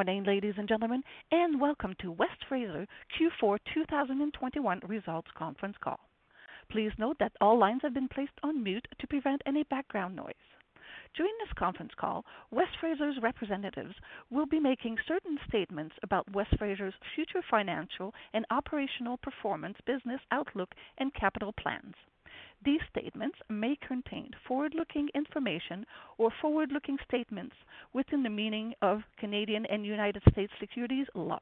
Morning, ladies and gentlemen, and welcome to West Fraser Q4 2021 results conference call. Please note that all lines have been placed on mute to prevent any background noise. During this conference call, West Fraser's representatives will be making certain statements about West Fraser's future financial and operational performance, business outlook, and capital plans. These statements may contain forward-looking information or forward-looking statements within the meaning of Canadian and United States securities law.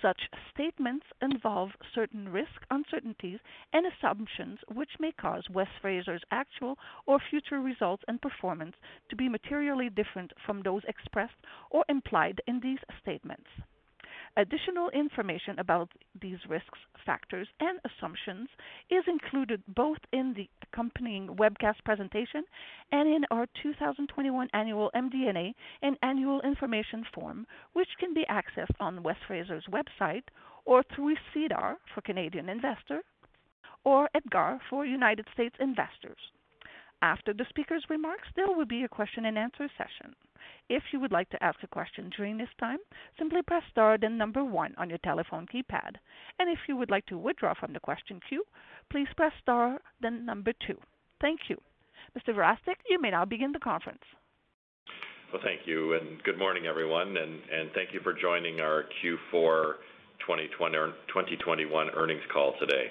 Such statements involve certain risks, uncertainties, and assumptions which may cause West Fraser's actual or future results and performance to be materially different from those expressed or implied in these statements. Additional information about these risks, factors, and assumptions is included both in the accompanying webcast presentation and in our 2021 annual MD&A and annual information form, which can be accessed on West Fraser's website or through SEDAR for Canadian investors or EDGAR for United States investors. After the speaker's remarks, there will be a question-and-answer session. If you would like to ask a question during this time, simply press star then number one on your telephone keypad. And if you would like to withdraw from the question queue, please press star then number two. Thank you. Mr. Virostek, you may now begin the conference. Well, thank you, and good morning, everyone, and thank you for joining our Q4 2021 earnings call today.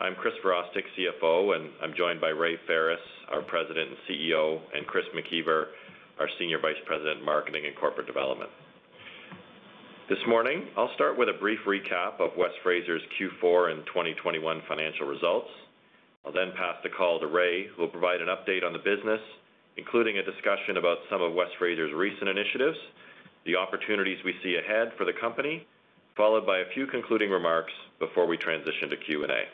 I'm Chris Virostek, CFO, and I'm joined by Ray Ferris, our President and CEO, and Chris McIver, our Senior Vice President, Marketing and Corporate Development. This morning, I'll start with a brief recap of West Fraser's Q4 and 2021 financial results. I'll then pass the call to Ray, who will provide an update on the business, including a discussion about some of West Fraser's recent initiatives, the opportunities we see ahead for the company, followed by a few concluding remarks before we transition to Q&A.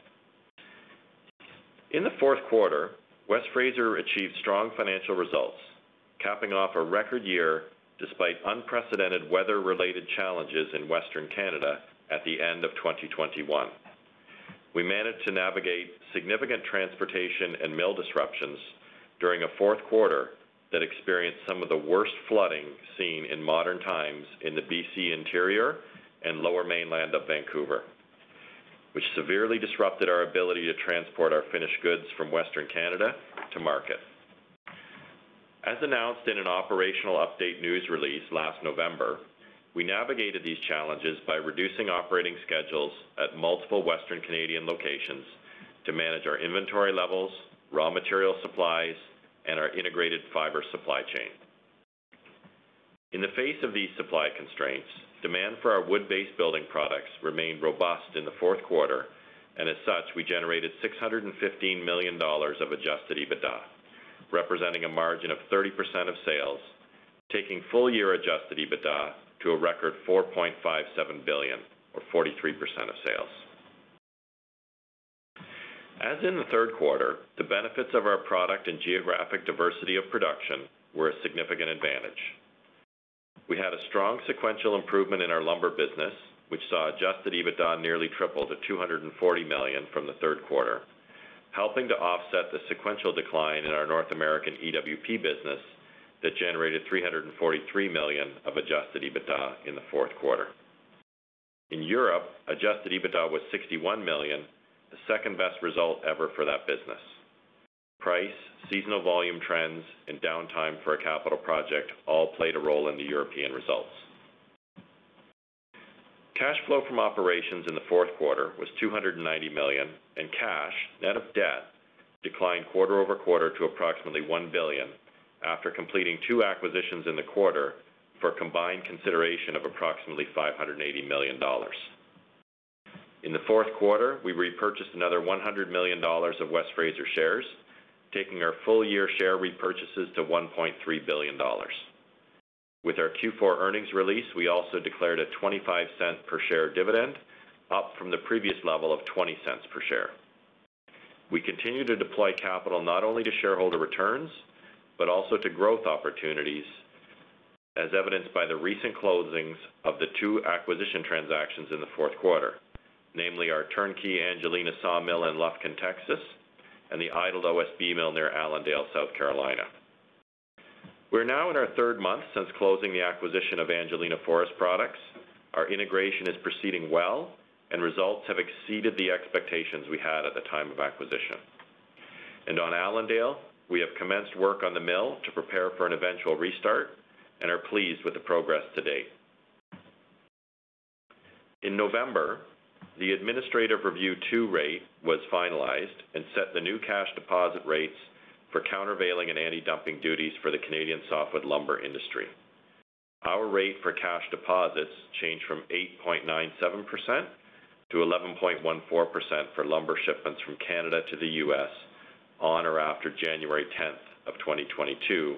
In the fourth quarter, West Fraser achieved strong financial results, capping off a record year despite unprecedented weather-related challenges in Western Canada at the end of 2021. We managed to navigate significant transportation and mill disruptions during a fourth quarter that experienced some of the worst flooding seen in modern times in the BC interior and lower mainland of Vancouver, which severely disrupted our ability to transport our finished goods from Western Canada to market. As announced in an operational update news release last November, we navigated these challenges by reducing operating schedules at multiple Western Canadian locations to manage our inventory levels, raw material supplies, and our integrated fiber supply chain. In the face of these supply constraints, demand for our wood-based building products remained robust in the fourth quarter, and as such, we generated 615 million dollars of adjusted EBITDA, representing a margin of 30% of sales, taking full-year adjusted EBITDA to a record 4.57 billion or 43% of sales. As in the third quarter, the benefits of our product and geographic diversity of production were a significant advantage. We had a strong sequential improvement in our lumber business, which saw adjusted EBITDA nearly triple to 240 million from the third quarter, helping to offset the sequential decline in our North American EWP business that generated 343 million of adjusted EBITDA in the fourth quarter. In Europe, adjusted EBITDA was 61 million, the second-best result ever for that business. Price, seasonal volume trends, and downtime for a capital project all played a role in the European results. Cash flow from operations in the fourth quarter was $290 million, and cash, net of debt, declined quarter-over-quarter to approximately $1 billion after completing two acquisitions in the quarter for a combined consideration of approximately 580 million dollars. In the fourth quarter, we repurchased another 100 million dollars of West Fraser shares, taking our full-year share repurchases to 1.3 billion dollars. With our Q4 earnings release, we also declared a 0.25 per share dividend, up from the previous level of 0.20 per share. We continue to deploy capital not only to shareholder returns, but also to growth opportunities, as evidenced by the recent closings of the two acquisition transactions in the fourth quarter, namely our turnkey Angelina sawmill in Lufkin, Texas, and the idled OSB mill near Allendale, South Carolina. We're now in our third month since closing the acquisition of Angelina Forest Products. Our integration is proceeding well, and results have exceeded the expectations we had at the time of acquisition. And On Allendale, we have commenced work on the mill to prepare for an eventual restart and are pleased with the progress to date. In November, the Administrative Review 2 rate was finalized and set the new cash deposit rates for countervailing and anti-dumping duties for the Canadian softwood lumber industry. Our rate for cash deposits changed from 8.97% to 11.14% for lumber shipments from Canada to the U.S. on or after January 10th, of 2022,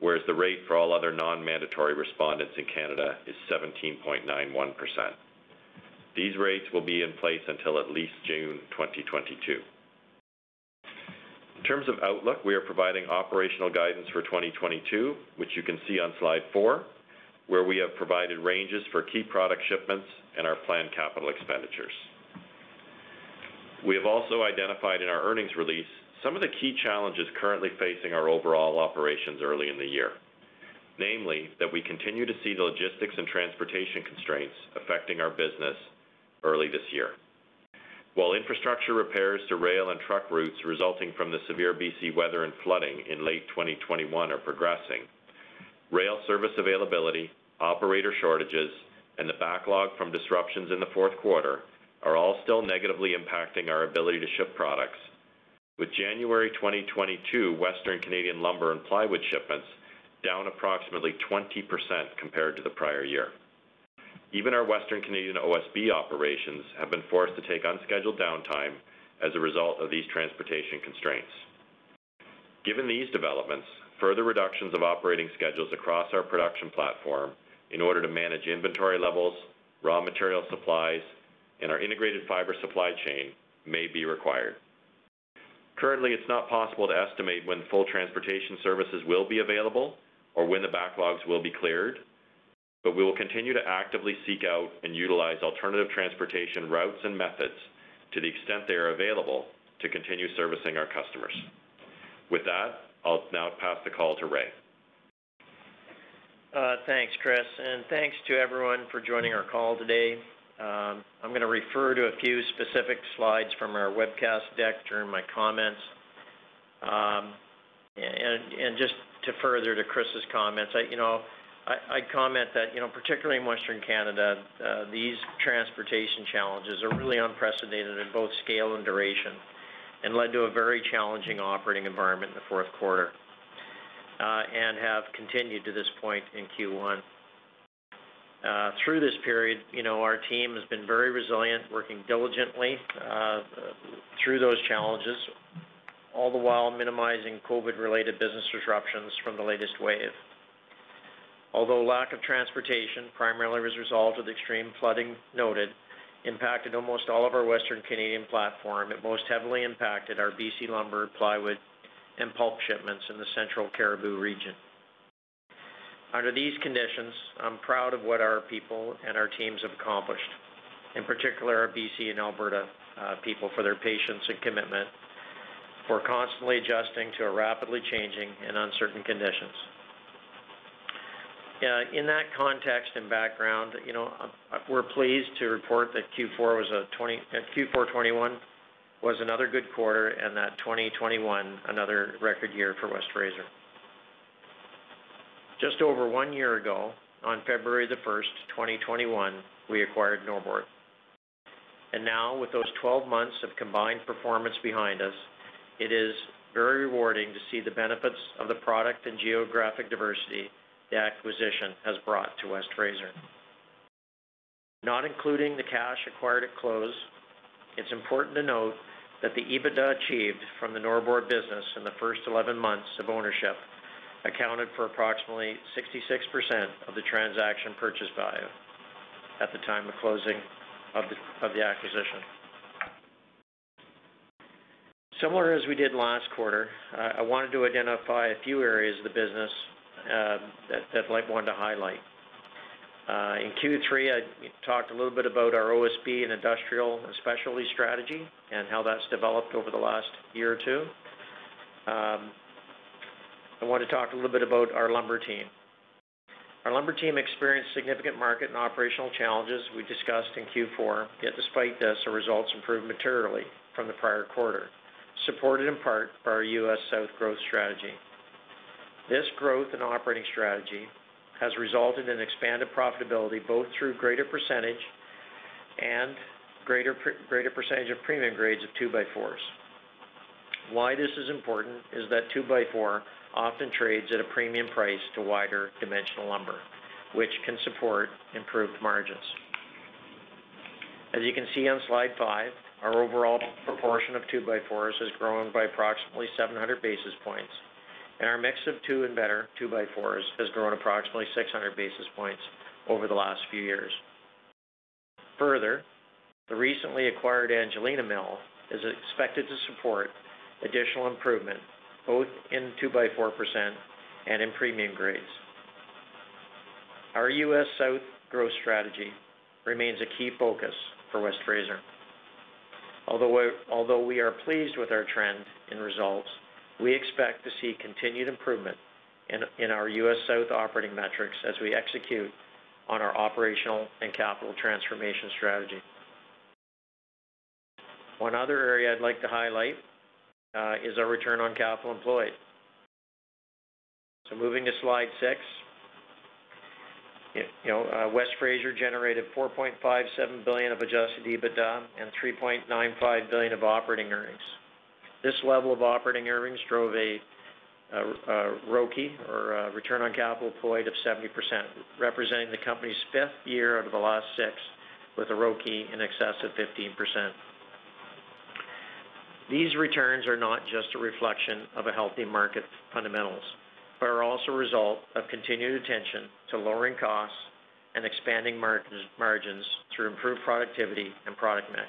whereas the rate for all other non-mandatory respondents in Canada is 17.91%. These rates will be in place until at least June 2022. In terms of outlook, we are providing operational guidance for 2022, which you can see on slide four, where we have provided ranges for key product shipments and our planned capital expenditures. We have also identified in our earnings release some of the key challenges currently facing our overall operations early in the year. Namely, that we continue to see the logistics and transportation constraints affecting our business early this year. While infrastructure repairs to rail and truck routes resulting from the severe BC weather and flooding in late 2021 are progressing, rail service availability, operator shortages, and the backlog from disruptions in the fourth quarter are all still negatively impacting our ability to ship products. With January 2022 Western Canadian lumber and plywood shipments down approximately 20% compared to the prior year. Even our Western Canadian OSB operations have been forced to take unscheduled downtime as a result of these transportation constraints. Given these developments, further reductions of operating schedules across our production platform in order to manage inventory levels, raw material supplies, and our integrated fiber supply chain may be required. Currently, it's not possible to estimate when full transportation services will be available or when the backlogs will be cleared, but we will continue to actively seek out and utilize alternative transportation routes and methods to the extent they are available to continue servicing our customers. With that, I'll now pass the call to Ray. Uh, thanks, Chris, and thanks to everyone for joining our call today. Um, I'm gonna refer to a few specific slides from our webcast deck during my comments. Um, and just to further to Chris's comments, I, you know, I'd comment that, you know, particularly in Western Canada, uh, these transportation challenges are really unprecedented in both scale and duration and led to a very challenging operating environment in the fourth quarter, uh, and have continued to this point in Q1. Uh, through this period, you know, our team has been very resilient, working diligently through those challenges, all the while minimizing COVID-related business disruptions from the latest wave. Although lack of transportation, primarily as a result of the extreme flooding noted, impacted almost all of our Western Canadian platform, it most heavily impacted our BC lumber, plywood, and pulp shipments in the Central Cariboo region. Under these conditions, I'm proud of what our people and our teams have accomplished, in particular our BC and Alberta uh, people for their patience and commitment for constantly adjusting to a rapidly changing and uncertain conditions. In that context and background, you know, we're pleased to report that Q4 2021 uh, was another good quarter, and that 2021 another record year for West Fraser. Just over one year ago, on February 1st, 2021, we acquired Norbord. Now with those 12 months of combined performance behind us, it is very rewarding to see the benefits of the product and geographic diversity the acquisition has brought to West Fraser. Not including the cash acquired at close, it's important to note that the EBITDA achieved from the Norbord business in the first 11 months of ownership accounted for approximately 66% of the transaction purchase value at the time of closing of the acquisition. Similar as we did last quarter, uh, I wanted to identify a few areas of the business Um, that I'd want to highlight. Uh, in Q3, I talked a little bit about our OSB and industrial and specialty strategy and how that's developed over the last year or two. Um, I want to talk a little bit about our lumber team. Our lumber team experienced significant market and operational challenges we discussed in Q4, yet despite this, our results improved materially from the prior quarter, supported in part by our U.S. South growth strategy. This growth and operating strategy has resulted in expanded profitability, both through greater percentage and greater percentage of premium grades of 2x4s. Why this is important is that 2x4 often trades at a premium price to wider dimensional lumber, which can support improved margins. As you can see on slide five, our overall proportion of 2x4s has grown by approximately 700 basis points, and our mix of two and better two-by-fours has grown approximately 600 basis points over the last few years. Further, the recently acquired Angelina Mill is expected to support additional improvement, both in two-by-four percent and in premium grades. Our U.S. South growth strategy remains a key focus for West Fraser. Although we are pleased with our trend in results, we expect to see continued improvement in our U.S. South operating metrics as we execute on our operational and capital transformation strategy. One other area I'd like to highlight uh, is our return on capital employed. So moving to slide six. You know, uh, West Fraser generated 4.57 billion of adjusted EBITDA and 3.95 billion of operating earnings. This level of operating earnings drove a ROCE, or return on capital employed, of 70%, representing the company's fifth year out of the last six with a ROCE in excess of 15%. These returns are not just a reflection of a healthy market fundamentals, but are also a result of continued attention to lowering costs and expanding margins through improved productivity and product mix.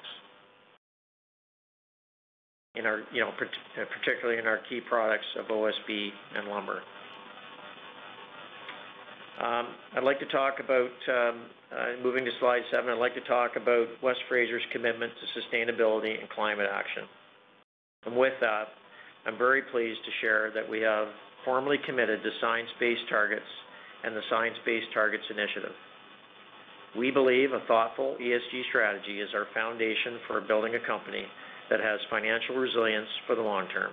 In our, you know, uh, particularly in our key products of OSB and lumber. Um, I'd like to talk about, um, uh, moving to slide seven, I'd like to talk about West Fraser's commitment to sustainability and climate action. And with that, I'm very pleased to share that we have formally committed to science-based targets and the Science Based Targets initiative. We believe a thoughtful ESG strategy is our foundation for building a company that has financial resilience for the long term.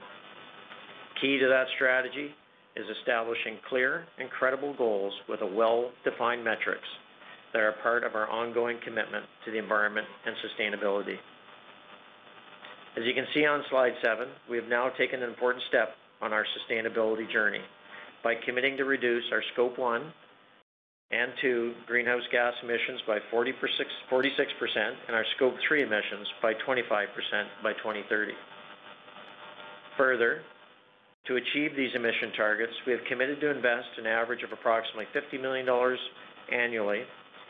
Key to that strategy is establishing clear and credible goals with a well-defined metrics that are part of our ongoing commitment to the environment and sustainability. As you can see on slide seven, we have now taken an important step on our sustainability journey by committing to reduce our Scope 1 and 2 greenhouse gas emissions by 46% and our Scope 3 emissions by 25% by 2030. Further, to achieve these emission targets, we have committed to invest an average of approximately $50 million annually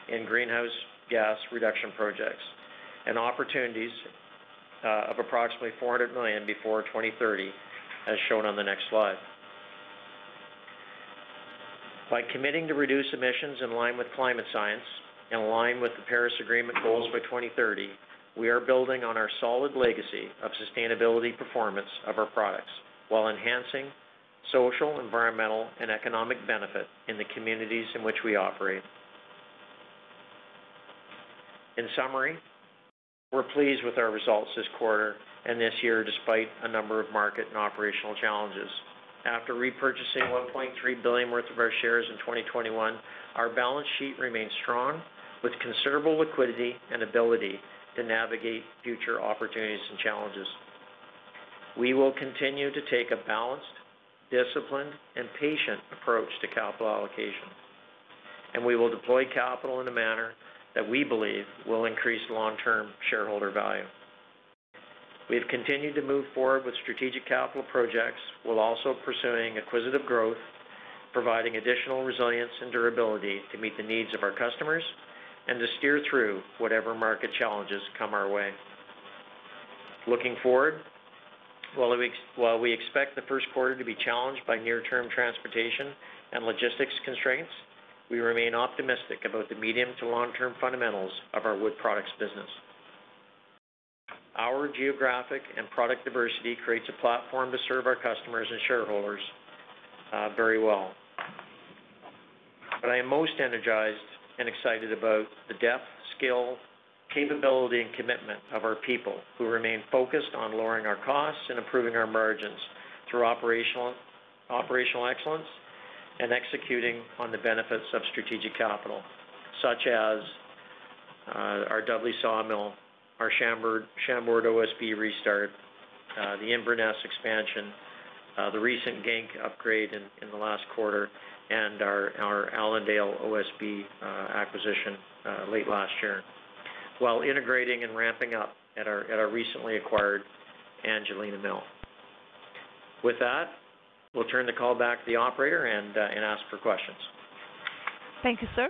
in greenhouse gas reduction projects and opportunities uh, of approximately 400 million before 2030, as shown on the next slide. By committing to reduce emissions in line with climate science and align with the Paris Agreement goals by 2030, we are building on our solid legacy of sustainability performance of our products while enhancing social, environmental, and economic benefit in the communities in which we operate. In summary, we're pleased with our results this quarter and this year, despite a number of market and operational challenges. After repurchasing 1.3 billion worth of our shares in 2021, our balance sheet remains strong with considerable liquidity and ability to navigate future opportunities and challenges. We will continue to take a balanced, disciplined, and patient approach to capital allocation, and we will deploy capital in a manner that we believe will increase long-term shareholder value. We have continued to move forward with strategic capital projects while also pursuing acquisitive growth providing additional resilience and durability to meet the needs of our customers and to steer through whatever market challenges come our way. Looking forward, while we expect the first quarter to be challenged by near-term transportation and logistics constraints, we remain optimistic about the medium to long-term fundamentals of our wood products business. Our geographic and product diversity creates a platform to serve our customers and shareholders uh, very well. But I am most energized and excited about the depth, skill, capability, and commitment of our people who remain focused on lowering our costs and improving our margins through operational excellence and executing on the benefits of strategic capital, such as uh, our Dudley sawmill, our Chambord OSB restart, uh, the Inverness expansion, uh, the recent Genk upgrade in the last quarter, and our Allendale OSB uh, acquisition late last year, while integrating and ramping up at our recently acquired Angelina mill. With that, we'll turn the call back to the operator and ask for questions. Thank you, sir.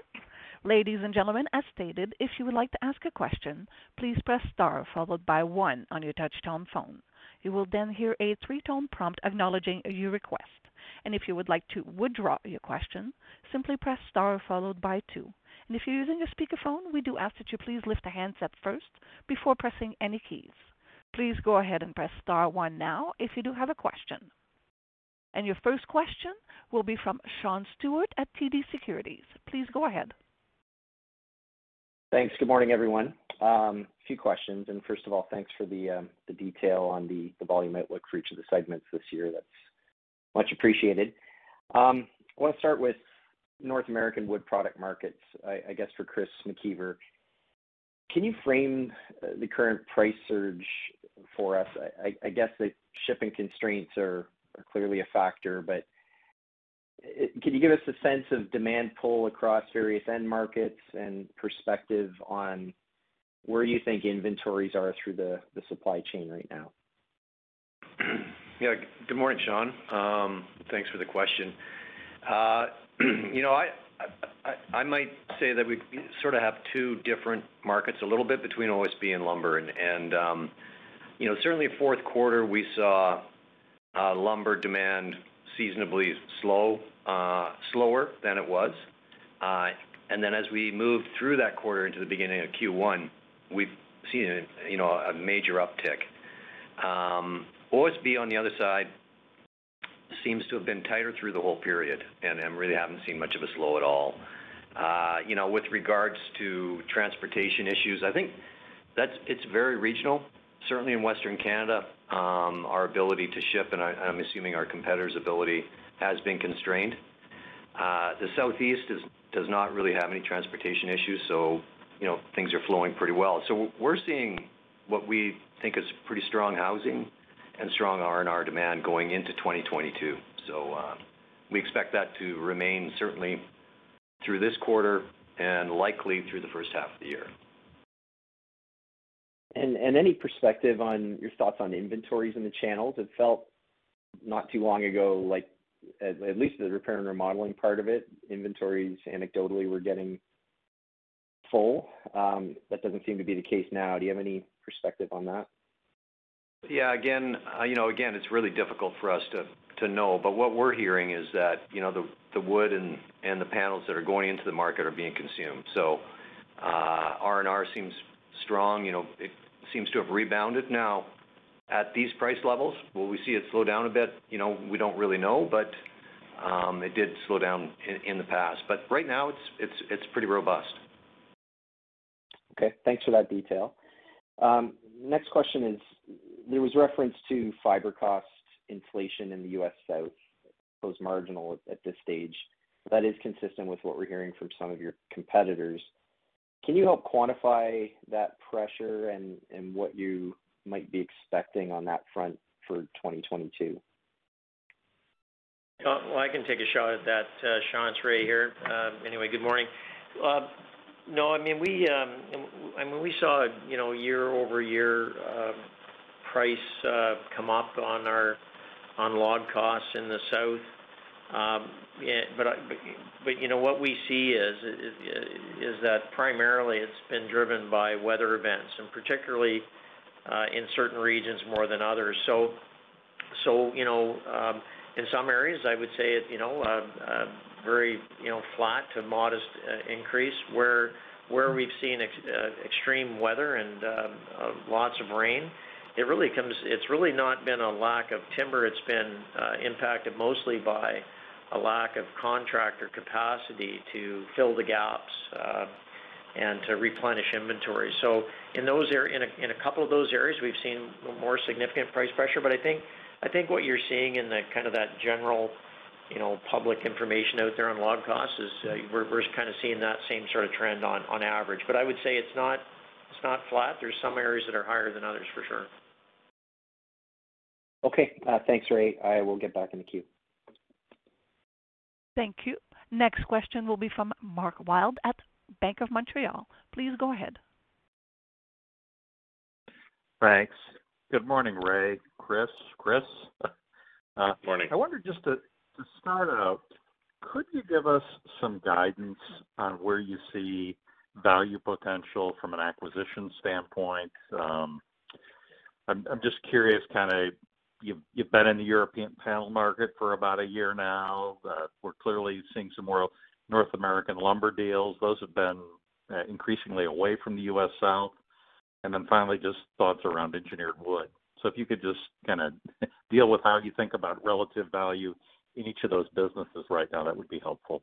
Ladies and gentlemen, as stated, if you would like to ask a question, please press star followed by one on your touch-tone phone. You will then hear a three-tone prompt acknowledging your request. And if you would like to withdraw your question, simply press star followed by two. And If you're using a speakerphone, we do ask that you please lift the handset first before pressing any keys. Please go ahead and press star one now if you do have a question. And your first question will be from Sean Steuart at TD Securities. Please go ahead. Thanks. Good morning, everyone. A few questions. and First of all, thanks for the um, the detail on the the volume outlook for each of the segments this year. That's much appreciated. Um, I wanna start with North American wood product markets, I guess for Chris McIver. Can you frame uh, the current price surge for us? I guess the shipping constraints are clearly a factor, but can you give us a sense of demand pull across various end markets and perspective on where you think inventories are through the supply chain right now? Yeah. Good morning, Sean. Um, thanks for the question. Uh, you know, I might say that we sort of have two different markets a little bit between OSB and lumber. And um you know, certainly fourth quarter, we saw uh, lumber demand seasonably slow, uh, slower than it was. Uh and then as we moved through that quarter into the beginning of Q1, we've seen you know, a major uptick. Um, OSB, on the other side, seems to have been tighter through the whole period and really haven't seen much of a slow at all. Uh, you know, with regards to transportation issues, I think that's it's very regional. Certainly in Western Canada, Um, our ability to ship, and I'm assuming our competitors' ability, has been constrained. Uh, the Southeast does not really have any transportation issues, so you know, things are flowing pretty well. So we're seeing what we think is pretty strong housing and strong R&R demand going into 2022. So uh, We expect that to remain certainly through this quarter and likely through the first half of the year. And any perspective on your thoughts on inventories in the channels? It felt not too long ago, like at least the repair and remodeling part of it, inventories anecdotally were getting full. Um, that doesn't seem to be the case now. Do you have any perspective on that? Yeah. Again, uh, you know, again, it's really difficult for us to know. But what we're hearing is that, you know, the wood and the panels that are going into the market are being consumed. So uh, R&R seems strong. You know, it seems to have rebounded now at these price levels. Will we see it slow down a bit? You know, we don't really know, but um, it did slow down in the past. But right now it's pretty robust. Okay. Thanks for that detail. Um, next question is, there was reference to fiber cost inflation in the U.S. South, was marginal at this stage. That is consistent with what we're hearing from some of your competitors. Can you help quantify that pressure and what you might be expecting on that front for 2022? Uh, well, I can take a shot at that, uh, Sean. It's Ray here. Uh, anyway, good morning. No, I mean, we um I mean we saw, you know, year-over-year price come up on our on log costs in the South. Um, you know, what we see is that primarily it's been driven by weather events, and particularly uh, in certain regions more than others. So so, you know, um, in some areas, I would say, you know, uh, uh, very flat to modest increase. Where we've seen extreme weather and um, lots of rain, it's really not been a lack of timber. It's been impacted mostly by a lack of contractor capacity to fill the gaps uh, and to replenish inventory. So in a couple of those areas, we've seen more significant price pressure. But I think what you're seeing in the kind of that general, you know, public information out there on log costs is, uh, we're kind of seeing that same sort of trend on average. But I would say it's not flat. There's some areas that are higher than others for sure. Okay. Uh, thanks, Ray. I will get back in the queue. Thank you. Next question will be from Mark Wilde at Bank of Montreal. Please go ahead. Thanks. Good morning, Ray, Chris. Chris. Morning. I wonder just to start out, could you give us some guidance on where you see value potential from an acquisition standpoint? Um, I'm just curious, kinda, you've been in the European panel market for about a year now. We're clearly seeing some more North American lumber deals. Those have been uh, increasingly away from the U.S. South. And then finally, just thoughts around engineered wood. So if you could just kinda deal with how you think about relative value in each of those businesses right now, that would be helpful.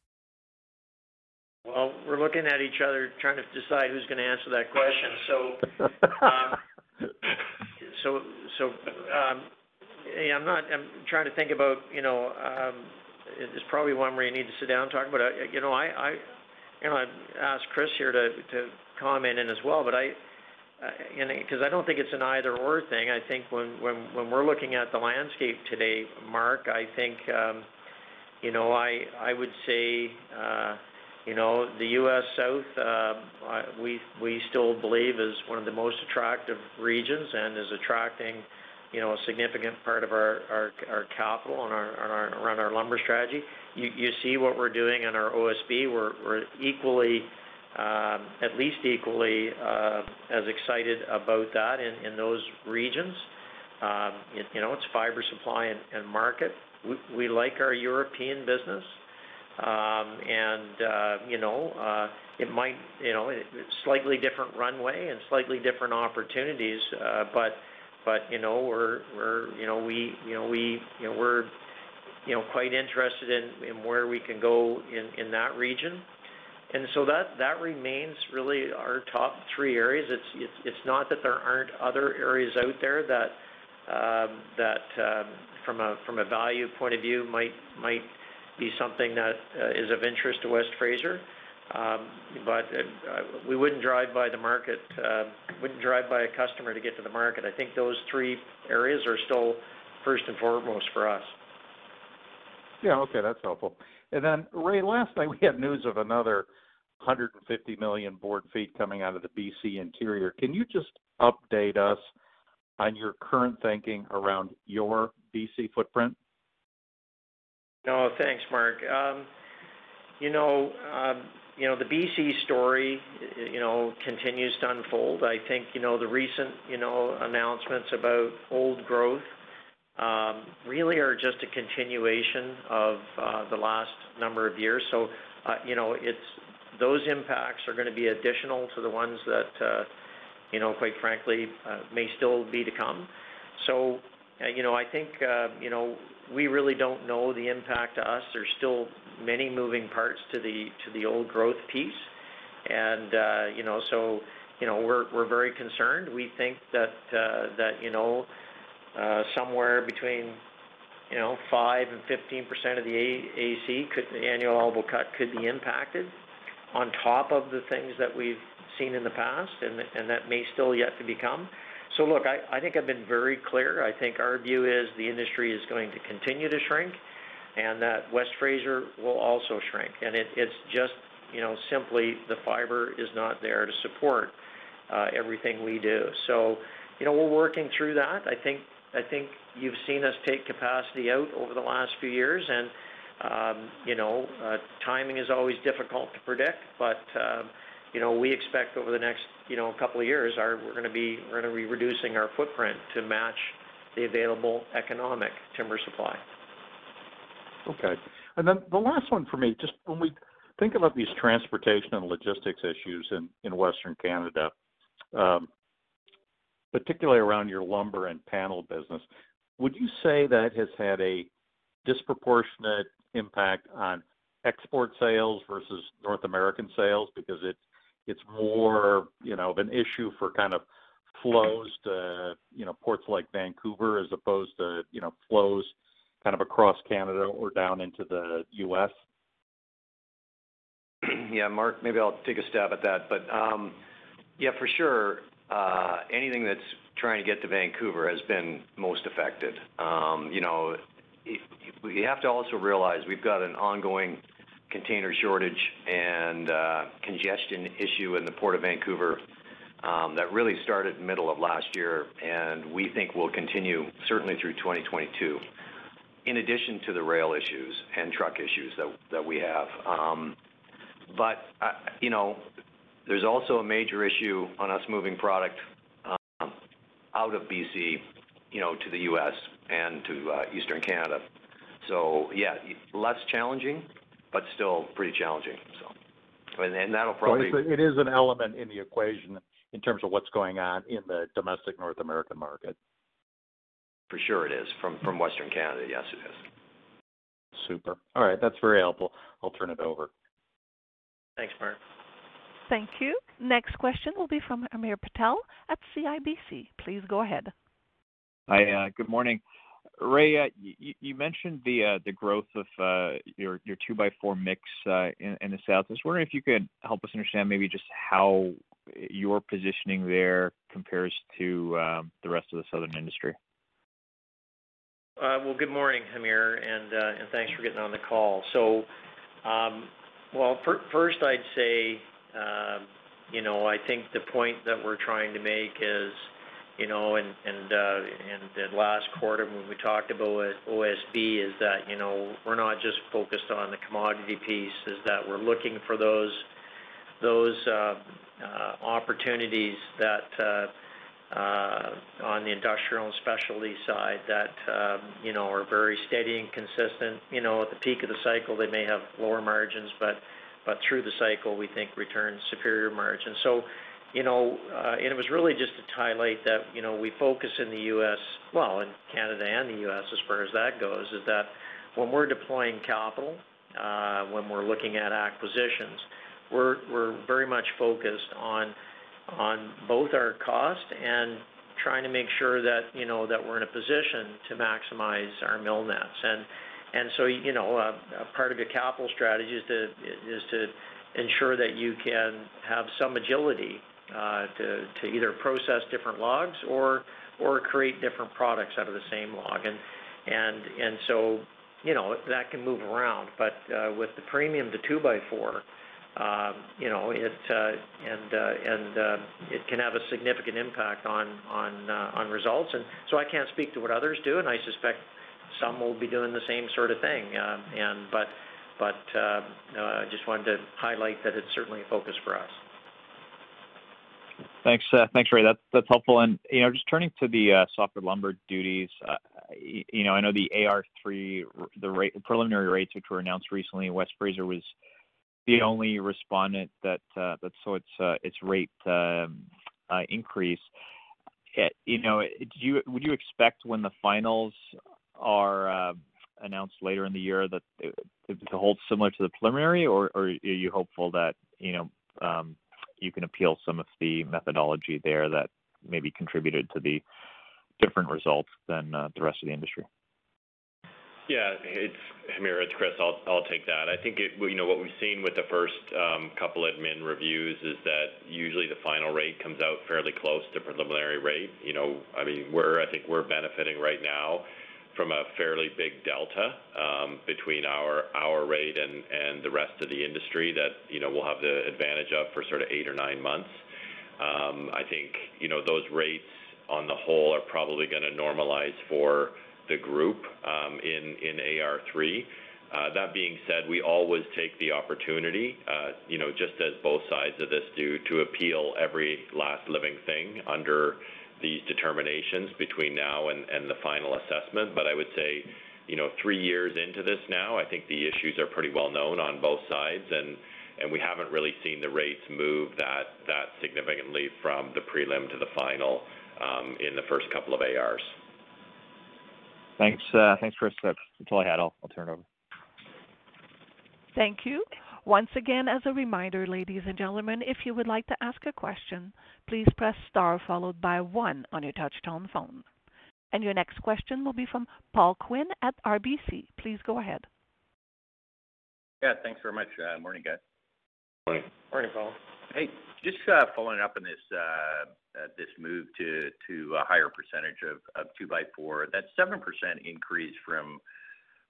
Well, we're looking at each other trying to decide who's gonna answer that question. So, um, so, so, um, yeah, I'm not. I'm trying to think about, you know, um, it's probably one where you need to sit down and talk about it. You know, I ask Chris here to to comment in as well, but I, you know, 'cause I don't think it's an either/or thing. I think when we're looking at the landscape today, Mark, I think, um, you know, I I would say, you know, the U.S. South, um, we we still believe is one of the most attractive regions and is attracting, you know, a significant part of our our capital and our around our lumber strategy. You you see what we're doing in our OSB. We're we're equally, um, at least equally, uh, as excited about that in in those regions. Um, you know, it's fiber supply and market. We like our European business. Um, and uh, you know, uh, it might, you know, slightly different runway and slightly different opportunities, uh, but but you know, we're you know, we you know we're you know quite interested in where we can go in that region. And so that remains really our top three areas. It's it's not that there aren't other areas out there that um, that um, from a from a value point of view might might be something that uh, is of interest to West Fraser. Um, but uh, uh, we wouldn't drive by the market, wouldn't drive by a customer to get to the market. I think those three areas are still first and foremost for us. Yeah. Okay. That's helpful. And then Ray, last night we had news of another 150 million board feet coming out of the BC Interior. Can you just update us on your current thinking around your BC footprint? No, thanks, Mark. Um, you know, um, you know, the BC story, you know, continues to unfold. I think, you know, the recent, you know, announcements about old growth um, really are just a continuation of uh, the last number of years. So uh you know, it's those impacts are gonna be additional to the ones that, uh, you know, quite frankly, uh, may still be to come. Uh, you know, I think, uh, you know, we really don't know the impact to us. There's still many moving parts to the to the old growth piece. And uh, you know, so, you know, we're we're very concerned. We think that, that you know, somewhere between you know, 5 and 15% of the AAC, the annual allowable cut, could be impacted on top of the things that we've seen in the past and and that may still yet to become. So look, I think I've been very clear. I think our view is the industry is going to continue to shrink and that West Fraser will also shrink. And it's just, you know, simply the fiber is not there to support uh, everything we do. So, you know, we're working through that. I think I think you've seen us take capacity out over the last few years and, um, you know, uh, timing is always difficult to predict. Um, You know, we expect over the next, you know, couple of years, we're gonna be reducing our footprint to match the available economic timber supply. Okay. And then the last one for me, just when we think about these transportation and logistics issues in Western Canada, um, particularly around your lumber and panel business, would you say that has had a disproportionate impact on export sales versus North American sales because it's more, you know, of an issue for kind of flows to, you know, ports like Vancouver as opposed to, you know, flows kind of across Canada or down into the U.S.? Yeah, Mark, maybe I'll take a stab at that. But um, yeah, for sure, uh, anything that's trying to get to Vancouver has been most affected. Um, You know, we have to also realize we've got an ongoing container shortage and uh, congestion issue in the Port of Vancouver um, that really started middle of last year, and we think will continue certainly through 2022, in addition to the rail issues and truck issues that that we have. Um, but, uh, you know, there's also a major issue on us moving product um, out of BC, you know, to the U.S. and to uh, Eastern Canada. So, yeah, less challenging, but still pretty challenging. So, and That'll probably- It is an element in the equation in terms of what's going on in the domestic North American market. For sure it is. From from Western Canada, yes, it is. Super. All right. That's very helpful. I'll turn it over. Thanks, Mark. Thank you. Next question will be from Hamir Patel at CIBC. Please go ahead. Hi. Uh, good morning. Ray, uh, you mentioned the uh, growth of uh, your two-by-four mix in the South. I was wondering if you could help us understand maybe just how your positioning there compares to um, the rest of the southern industry. Well, good morning, Hamir, and thanks for getting on the call. So, um, well, first I'd say, um, you know, I think the point that we're trying to make is, you know, and uh, and the last quarter when we talked about OSB is that, you know, we're not just focused on the commodity piece, is that we're looking for those those uh, uh, opportunities that on the industrial and specialty side that, um, you know, are very steady and consistent. You know, at the peak of the cycle, they may have lower margins, but but through the cycle, we think return superior margins. You know, uh, and it was really just to highlight that, you know, we focus in the U.S., well, in Canada and the U.S. as far as that goes, is that when we're deploying capital, uh, when we're looking at acquisitions, we're very much focused on both our cost and trying to make sure that, you know, that we're in a position to maximize our mill nets. And and so you know, uh, a part of your capital strategy is to ensure that you can have some agility Uh, to either process different logs or create different products out of the same log. And so you know, that can move around. But uh, with the premium to two-by-four, um, you know, it uh, and and it can have a significant impact on results. And so I can't speak to what others do, and I suspect some will be doing the same sort of thing. Um, but I just wanted to highlight that it's certainly a focus for us. Thanks, uh, thanks, Ray. That's that's helpful. And, you know, just turning to the uh, softwood lumber duties, uh, you know, I know the AR3, the rate, preliminary rates which were announced recently, West Fraser was the only respondent that that saw its rate um, increase. Eh, you know, would you expect when the finals are announced later in the year that to hold similar to the preliminary, or are you hopeful that, you know, um, you can appeal some of the methodology there that maybe contributed to the different results than uh, the rest of the industry? Yeah. It's Hamir, it's Chris. I'll take that. I think it, you know, what we've seen with the first um, couple admin reviews is that usually the final rate comes out fairly close to preliminary rate. You know, I mean, we're I think we're benefiting right now from a fairly big delta um, between our rate and the rest of the industry that you know, we'll have the advantage of for sort of eight or nine months. Um, I think you know, those rates on the whole are probably gonna normalize for the group um, in AR3. Uh, that being said, we always take the opportunity, uh, you know, just as both sides of this do, to appeal every last living thing under these determinations between now and the final assessment. But I would say, you know, three years into this now, I think the issues are pretty well known on both sides, and and we haven't really seen the rates move that that significantly from the prelim to the final um, in the first couple of ARs. Thanks, uh, thanks, Chris. That's all I had. I'll turn it over. Thank you. Once again, as a reminder, ladies and gentlemen, if you would like to ask a question, please press star followed by one on your touch-tone phone. And your next question will be from Paul Quinn at RBC. Please go ahead. Yeah, thanks very much. Uh, morning, guys. Morning. Morning, Paul. Hey, just uh, following up on this uh, move to a higher percentage of two-by-four. That 7% increase from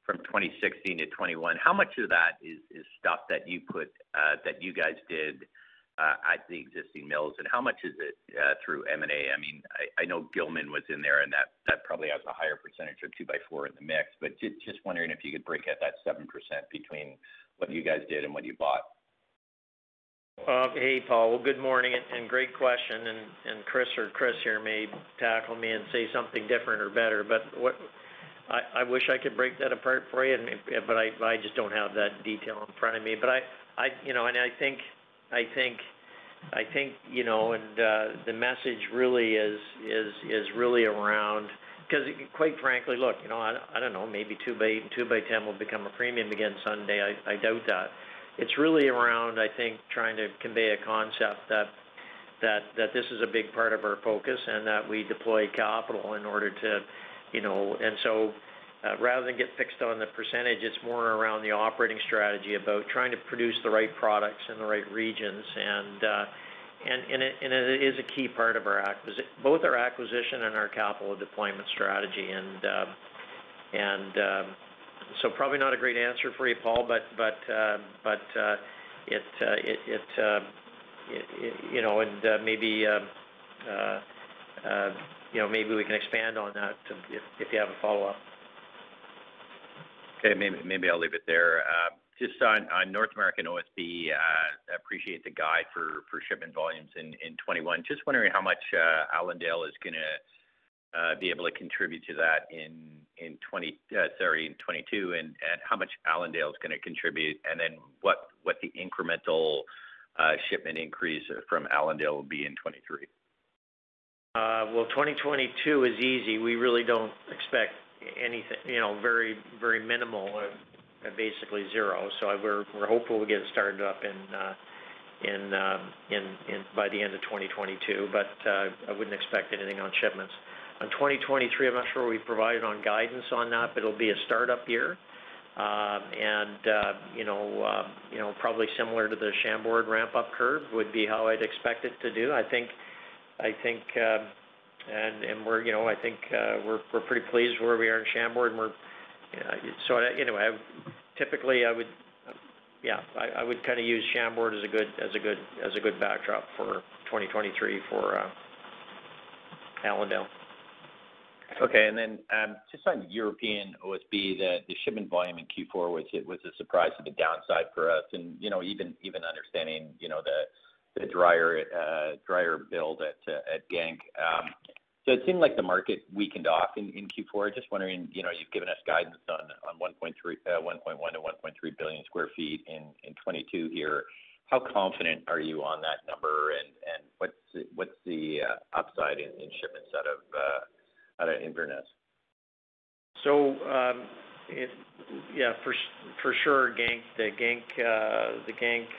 2016 to 2021, how much of that is stuff that you put uh that you guys did uh, at the existing mills, and how much is it uh, through M&A? I mean, I know Gilman was in there, and that probably has a higher percentage of two-by-four in the mix. But just wondering if you could break out that 7% between what you guys did and what you bought. Uh, hey, Paul. Well, good morning and great question. And Chris or Chris here may tackle me and say something different or better. I wish I could break that apart for you, but I just don't have that detail in front of me. But I, I, you know, and I think I think, I think, you know, and uh, the message really is is, is really around. 'Cause quite frankly, look, you know, I don't know, maybe two by, eight and two by ten will become a premium again someday. I doubt that. It's really around, I think, trying to convey a concept that that, that this is a big part of our focus and that we deploy capital in order to, you know. And so uh, rather than get fixed on the percentage, it's more around the operating strategy about trying to produce the right products in the right regions. And uh, it is a key part of both our acquisition and our capital deployment strategy. And uh, so probably not a great answer for you, Paul, but it you know, and maybe you know, maybe we can expand on that if if you have a follow-up. Okay. Maybe maybe I'll leave it there. Uh, just on North American OSB, I uh, appreciate the guide for shipment volumes in 2021. Just wondering how much uh, Allendale is gonna be able to contribute to that in 2022, and how much Allendale is gonna contribute, and then what the incremental shipment increase from Allendale will be in 2023. Well, 2022 is easy. We really don't expect anything, you know, very very minimal or basically zero. So We're hopeful we get it started up in uh in in by the end of 2022, but I wouldn't expect anything on shipments. On 2023, I'm not sure we provided provided guidance on that, but it'll be a startup year. Um and uh you know, uh you know, probably similar to the Chambord ramp-up curve would be how I'd expect it to do. I think Um, we're you know, I think uh, we're pretty pleased where we are in Chambord, and Anyway, typically, I would yeah, I would kind of use Chambord as a good backdrop for 2023 for uh, Allendale. Okay. And then um just on European OSB, the shipment volume in Q4 was a surprise to the downside for us. And you know, even understanding you know, the Uh, dryer build at uh, Genk. Um, so it seemed like the market weakened off in Q4. Just wondering, you know, you've given us guidance on 1.1 billion-1.3 uh, billion sq ft in 2022 here. How confident are you on that number, and what's the upside in shipments out of Inverness? So, um, yeah, for sure, Gank the Genk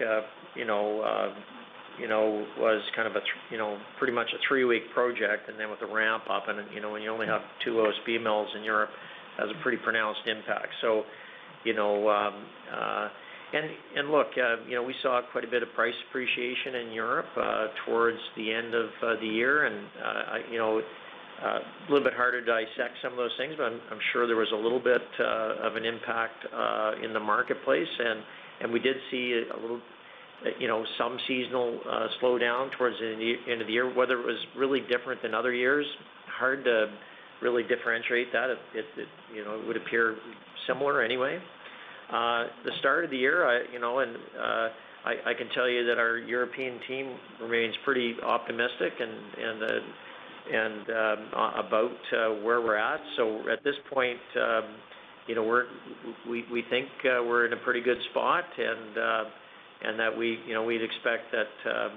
was kind of a, you know, pretty much a three-week project, and then with the ramp up and, you know, when you only have two OSB mills in Europe, has a pretty pronounced impact. So, you know, um, uh, and and look, uh, you know, we saw quite a bit of price appreciation in Europe uh, towards the end of the year. And you know, a little bit harder to dissect some of those things, but I'm sure there was a little bit of an impact in the marketplace. And and we did see a little, you know, some seasonal uh, slowdown towards the end of the year. Whether it was really different than other years, hard to really differentiate that. It, you know, it would appear similar anyway. Uh, the start of the year, you know, and uh, I can tell you that our European team remains pretty optimistic and and and um, about where we're at. So at this point, um, you know, we think we're in a pretty good spot and that we, you know, we'd expect that, um,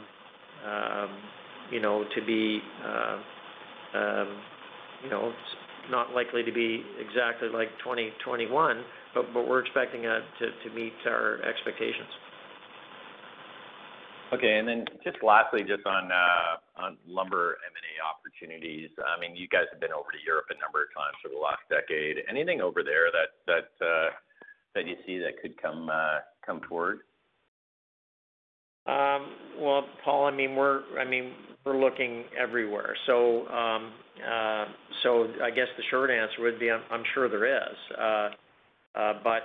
um, you know, to be, uh, um, you know, not likely to be exactly like 2021, but we're expecting it to meet our expectations. Okay. And then just lastly, just on uh, lumber M&A opportunities. I mean, you guys have been over to Europe a number of times over the last decade. Anything over there that uh that you see that could come uh, come forward? Um, well, Paul, I mean, we're looking everywhere. Um, uh, so, I guess the short answer would be I'm sure there is. Uh, uh, but,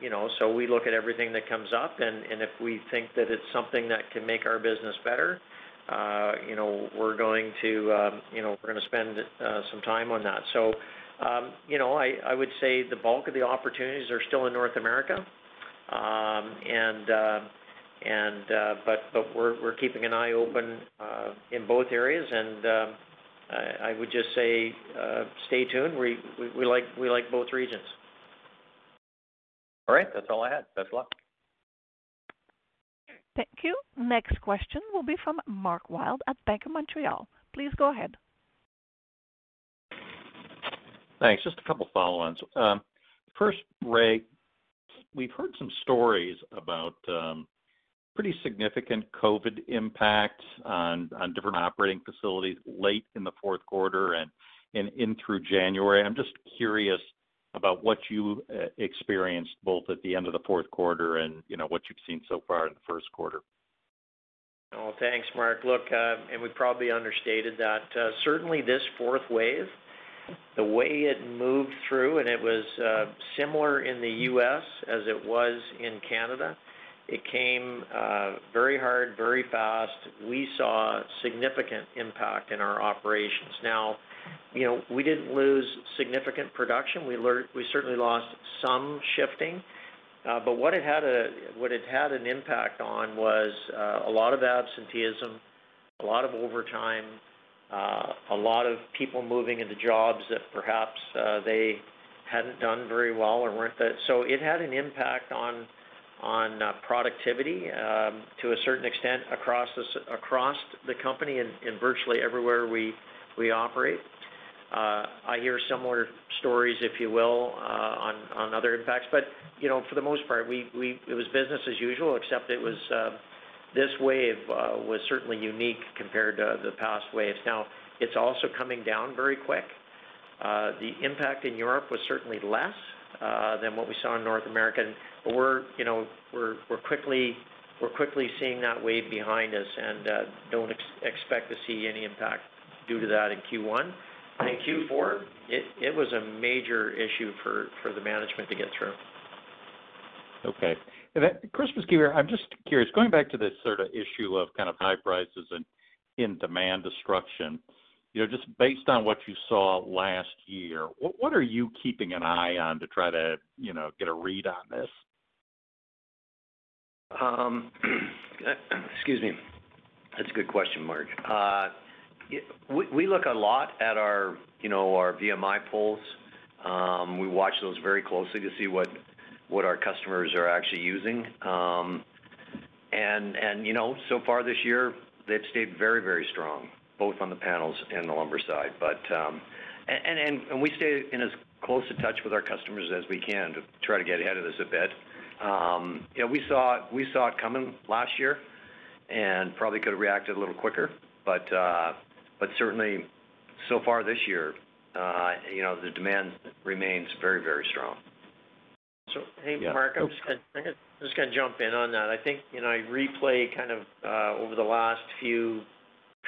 you know, so we look at everything that comes up, and if we think that it's something that can make our business better, you know, we're going to um, you know, we're gonna spend some time on that. So um, you know, I would say the bulk of the opportunities are still in North America. Uh, we're we're keeping an eye open uh, in both areas. And uh, I would just say stay tuned. We we like we like both regions. All right. That's all I had. Best of luck. Thank you. Next question will be from Mark Wilde at Bank of Montreal. Please go ahead. Thanks. Just a couple follow-ons. Um, first, Ray, we've heard some stories about um, pretty significant COVID impact on different operating facilities late in the fourth quarter and in through January. I'm just curious about what you uh, experienced both at the end of the fourth quarter and, you know, what you've seen so far in the first quarter. Oh, thanks, Mark. Look, uh and we probably understated that. Uh, certainly this fourth wave, the way it moved through, and it was uh, similar in the U.S. as it was in Canada. It came uh, very hard, very fast. We saw significant impact in our operations. Now, you know, we didn't lose significant production. We certainly lost some shifting. Uh, but what it had an impact on was uh, a lot of absenteeism, a lot of overtime, a lot of people moving into jobs that perhaps they hadn't done very well or weren't that. So it had an impact on Uh, productivity um, to a certain extent across the company and virtually everywhere we operate. Uh, I hear similar stories, if you will, uh, on other impacts. But you know, for the most part, it was business as usual, except it was um, this wave was certainly unique compared to the past waves. Now, it's also coming down very quick. The impact in Europe was certainly less than what we saw in North America. We're, you know, quickly seeing that wave behind us and uh, don't expect to see any impact due to that in Q1. And in Q4, it was a major issue for the management to get through. Okay. Chris McIver, I'm just curious, going back to this sort of issue of kind of high prices and in demand destruction, you know, just based on what you saw last year, what are you keeping an eye on to try to, you know, get a read on this? Um, excuse me. That's a good question, Mark. Uh, we look a lot at our, you know, our VMI polls. Um, we watch those very closely to see what our customers are actually using. Um, and, you know, so far this year, they've stayed very very strong, both on the panels and the lumber side. And we stay in as close a touch with our customers as we can to try to get ahead of this a bit. Um, you know, we saw we saw it coming last year and probably could have reacted a little quicker. But uh, but certainly so far this year, uh, you know, the demand remains very very strong. So hey, Mark, I'm oh. just gonna jump in on that. I think, you know, I replay kind of uh, over the last few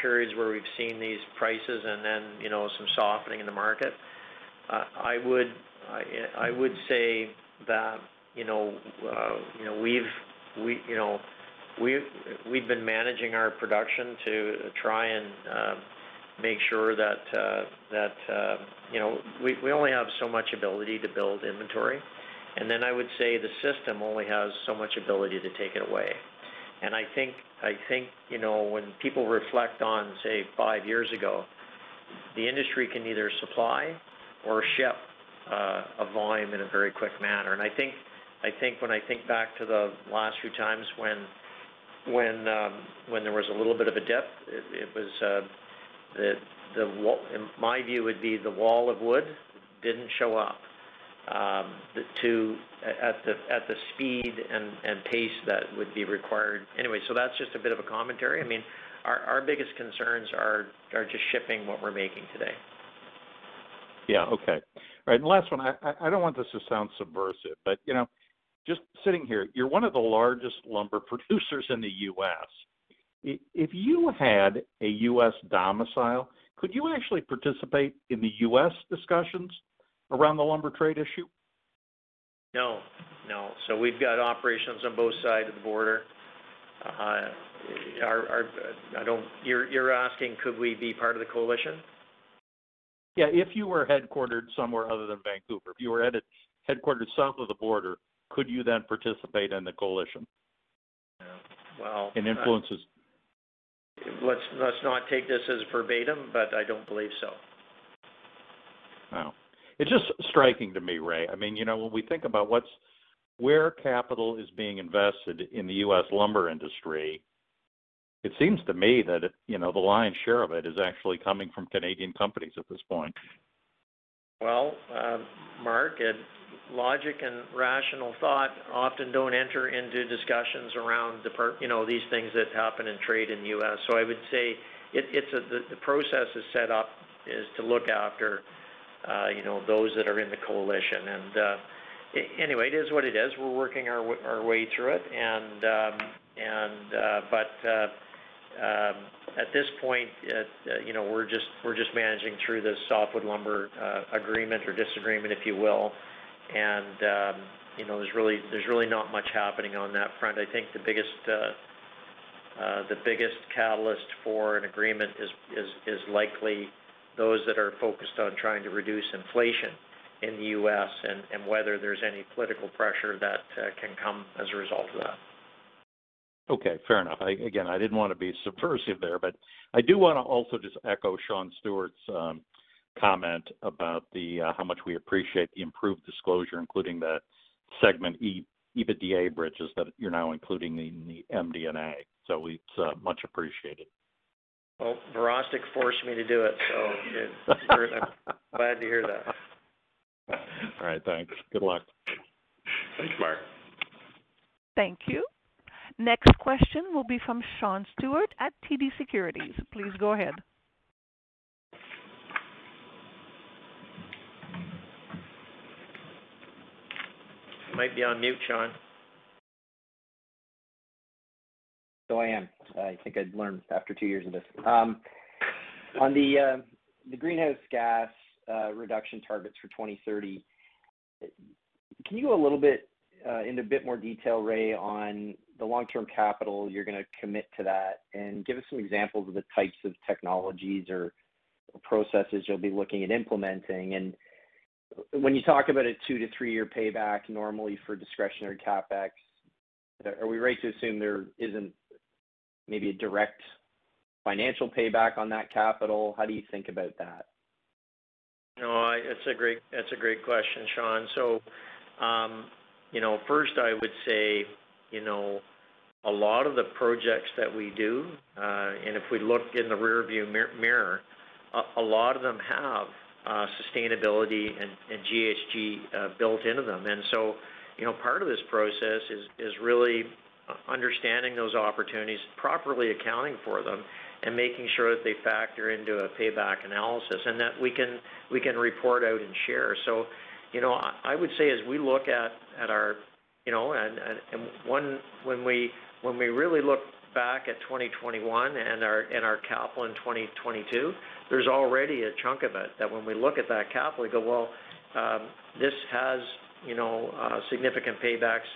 periods where we've seen these prices and then, you know, some softening in the market. Uh, I would I I would say that, you know, uh, we've been managing our production to try and um, make sure that, uh, uh, you know, we only have so much ability to build inventory. And then I would say the system only has so much ability to take it away. And I think, you know, when people reflect on, say, five years ago, the industry can either supply or ship a volume in a very quick manner. And I think when I think back to the last few times when when, when there was a little bit of a dip, it was uh the the wall in my view would be the wall of wood didn't show up to at the at the speed and and pace that would be required. Anyway, so that's just a bit of a commentary. I mean, our our biggest concerns are are just shipping what we're making today. Yeah. Okay. All right. And last one. I I don't want this to sound subversive, but you know, just sitting here, you're one of the largest lumber producers in the U.S. If you had a U.S. domicile, could you actually participate in the U.S. discussions around the lumber trade issue? No. No. So we've got operations on both sides of the border. Uh, I don't. You're asking could we be part of the coalition? Yeah. If you were headquartered somewhere other than Vancouver, if you were headquartered south of the border, could you then participate in the coalition? Well. Influences. Let's let's not take this as verbatim, but I don't believe so. Wow. It's just striking to me, Ray. I mean, you know, when we think about what's where capital is being invested in the U.S. lumber industry, it seems to me that, you know, the lion's share of it is actually coming from Canadian companies at this point. Well, uh, Mark, logic and rational thought often don't enter into discussions around you know, these things that happen in trade in the U.S. So I would say it's the process is set up is to look after uh, you know, those that are in the coalition. And uh, Anyway, it is what it is. We're working our way through it. and um, and uh, But um, at this point, you know, we're just we're just managing through this softwood lumber agreement or disagreement, if you will. Um, you know, there's really there's really not much happening on that front. I think the biggest uh, uh, the biggest catalyst for an agreement is is likely those that are focused on trying to reduce inflation in the U.S. and whether there's any political pressure that uh, can come as a result of that. Okay, fair enough. Again, I didn't want to be subversive there, but I do wanna also just echo Sean Steuart's um, comment about the uh, how much we appreciate the improved disclosure, including the segment EBITDA bridges that you're now including in the MD&A. So it's uh, much appreciated. Well, Virostek forced me to do it, so I'm glad to hear that. All right, thanks. Good luck. Thanks, Mark. Thank you. Next question will be from Sean Steuart at TD Securities. Please go ahead. You might be on mute, Sean. So I am. I think I'd learned after two years of this. Um, on the uh, the greenhouse gas uh, reduction targets for 2030, can you go a little bit uh, into a bit more detail, Ray, on the long-term capital you're gonna commit to that? And give us some examples of the types of technologies or processes you'll be looking at implementing. When you talk about a two to three-year payback normally for discretionary CapEx, are we right to assume there isn't maybe a direct financial payback on that capital? How do you think about that? No, it's a great question, Sean. So um, you know, first I would say, you know, a lot of the projects that we do, and if we look in the rearview mirror, a lot of them have Uh, sustainability and GHG uh, built into them. And so, you know, part of this process is is really uh, understanding those opportunities, properly accounting for them, and making sure that they factor into a payback analysis, and that we can we can report out and share. So, you know, I would say as we look at at our, you know, and and, and one, when we when we really look back at 2021 and our, and our capital in 2022, there's already a chunk of it that when we look at that capital, we go, "Well, um, this has, you know, uh, significant paybacks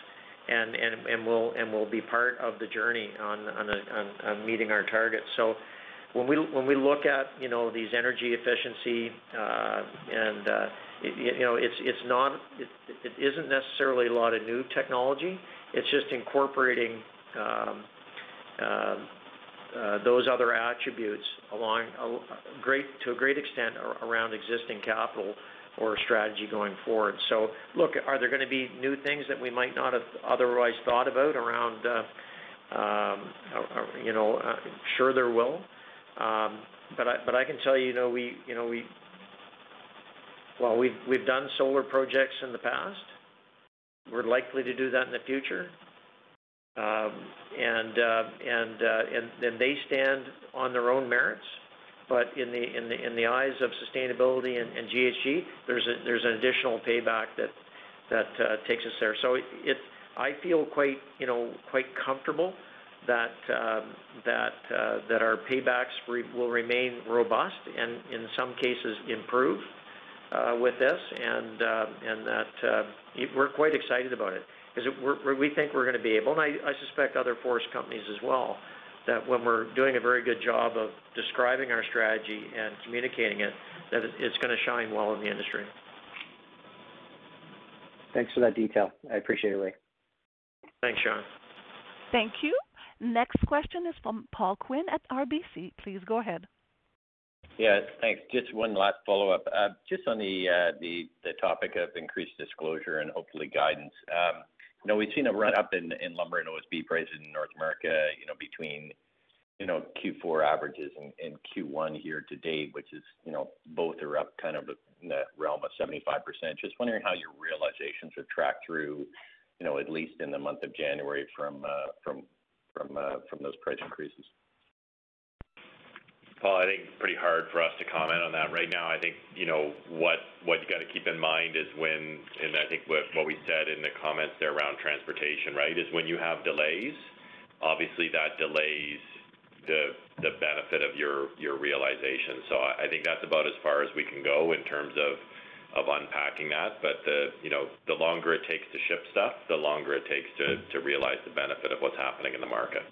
and will be part of the journey on meeting our targets." So when we look at, you know, these energy efficiency, uh, and uh, you know, it isn't necessarily a lot of new technology. It's just incorporating um, um, Uh, those other attributes uh, to a great extent around existing capital or strategy going forward. So look, are there gonna be new things that we might not have otherwise thought about around, uh, um, you know, sure there will. Um, but I can tell you know, we, you know, we well, we've done solar projects in the past. We're likely to do that in the future. Um, and uh, then uh, they stand on their own merits. But in the eyes of sustainability and GHG, there's an additional payback that uh, takes us there. So I feel quite, you know, quite comfortable that um, our paybacks will remain robust and in some cases improve with this, and that we're quite excited about it. 'Cause we think we're gonna be able, and I suspect other forest companies as well, that when we're doing a very good job of describing our strategy and communicating it, that it's gonna shine well in the industry. Thanks for that detail. I appreciate it, Ray. Thanks, Sean. Thank you. Next question is from Paul Quinn at RBC. Please go ahead. Yeah, thanks. Just one last follow-up. Uh, just on uh, the topic of increased disclosure and hopefully guidance. Um, You know, we've seen a run-up in in lumber and OSB prices in North America, you know, between you know, Q4 averages and Q1 year to date, which is, you know, both are up kind of in the realm of 75%. Just wondering how your realizations have tracked through, you know, at least in the month of January from uh, from from uh, from those price increases. Paul, I think pretty hard for us to comment on that right now. I think, you know, what what you gotta keep in mind is when, and I think what what we said in the comments there around transportation, right? Is when you have delays, obviously that delays the the benefit of your your realization. So I think that's about as far as we can go in terms of of unpacking that. But the you know, the longer it takes to ship stuff, the longer it takes to to realize the benefit of what's happening in the market.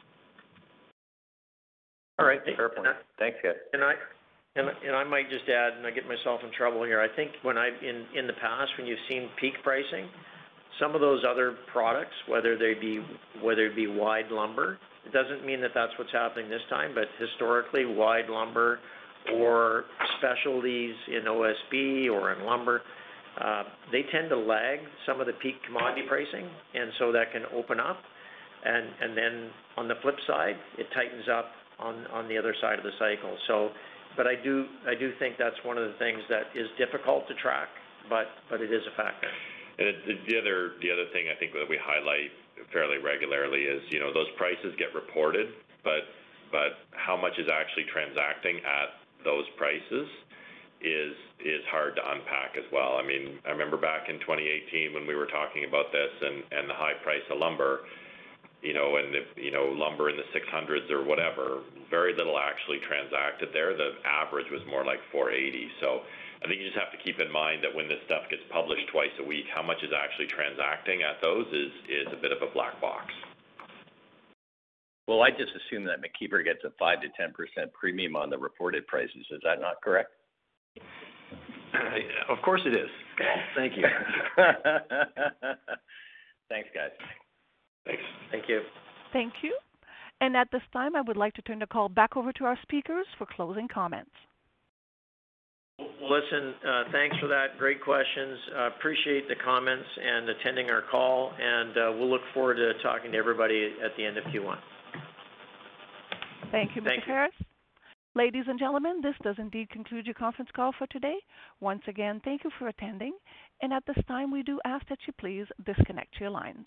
All right. Fair point. Thanks, guys. I and and I might just add, and I get myself in trouble here. I think when I in the past, when you've seen peak pricing, some of those other products, whether they be whether it be wide lumber, it doesn't mean that that's what's happening this time, but historically, wide lumber or specialties in OSB or in lumber, uh, they tend to lag some of the peak commodity pricing, and so that can open up. And then on the flip side, it tightens up on the other side of the cycle. So but I do think that's one of the things that is difficult to track, but it is a factor. The other thing I think that we highlight fairly regularly is, you know, those prices get reported, but how much is actually transacting at those prices is hard to unpack as well. I mean, I remember back in 2018 when we were talking about this and the high price of lumber, know, and if, you know, lumber in the 600s or whatever, very little actually transacted there. The average was more like 480. So I think you just have to keep in mind that when this stuff gets published twice a week, how much is actually transacting at those is is a bit of a black box. Well, I just assume that McIver gets a 5 to 10 percent premium on the reported prices. Is that not correct? Of course it is. Thank you. Thanks, guys. Thanks. Thank you. Thank you. And at this time, I would like to turn the call back over to our speakers for closing comments. Listen, uh, thanks for that. Great questions. Uh, appreciate the comments and attending our call, and uh, we'll look forward to talking to everybody at the end of Q1. Thank you, Mr. Thank you. Ladies and gentlemen, this does indeed conclude your conference call for today. Once again, thank you for attending, and at this time, we do ask that you please disconnect your lines.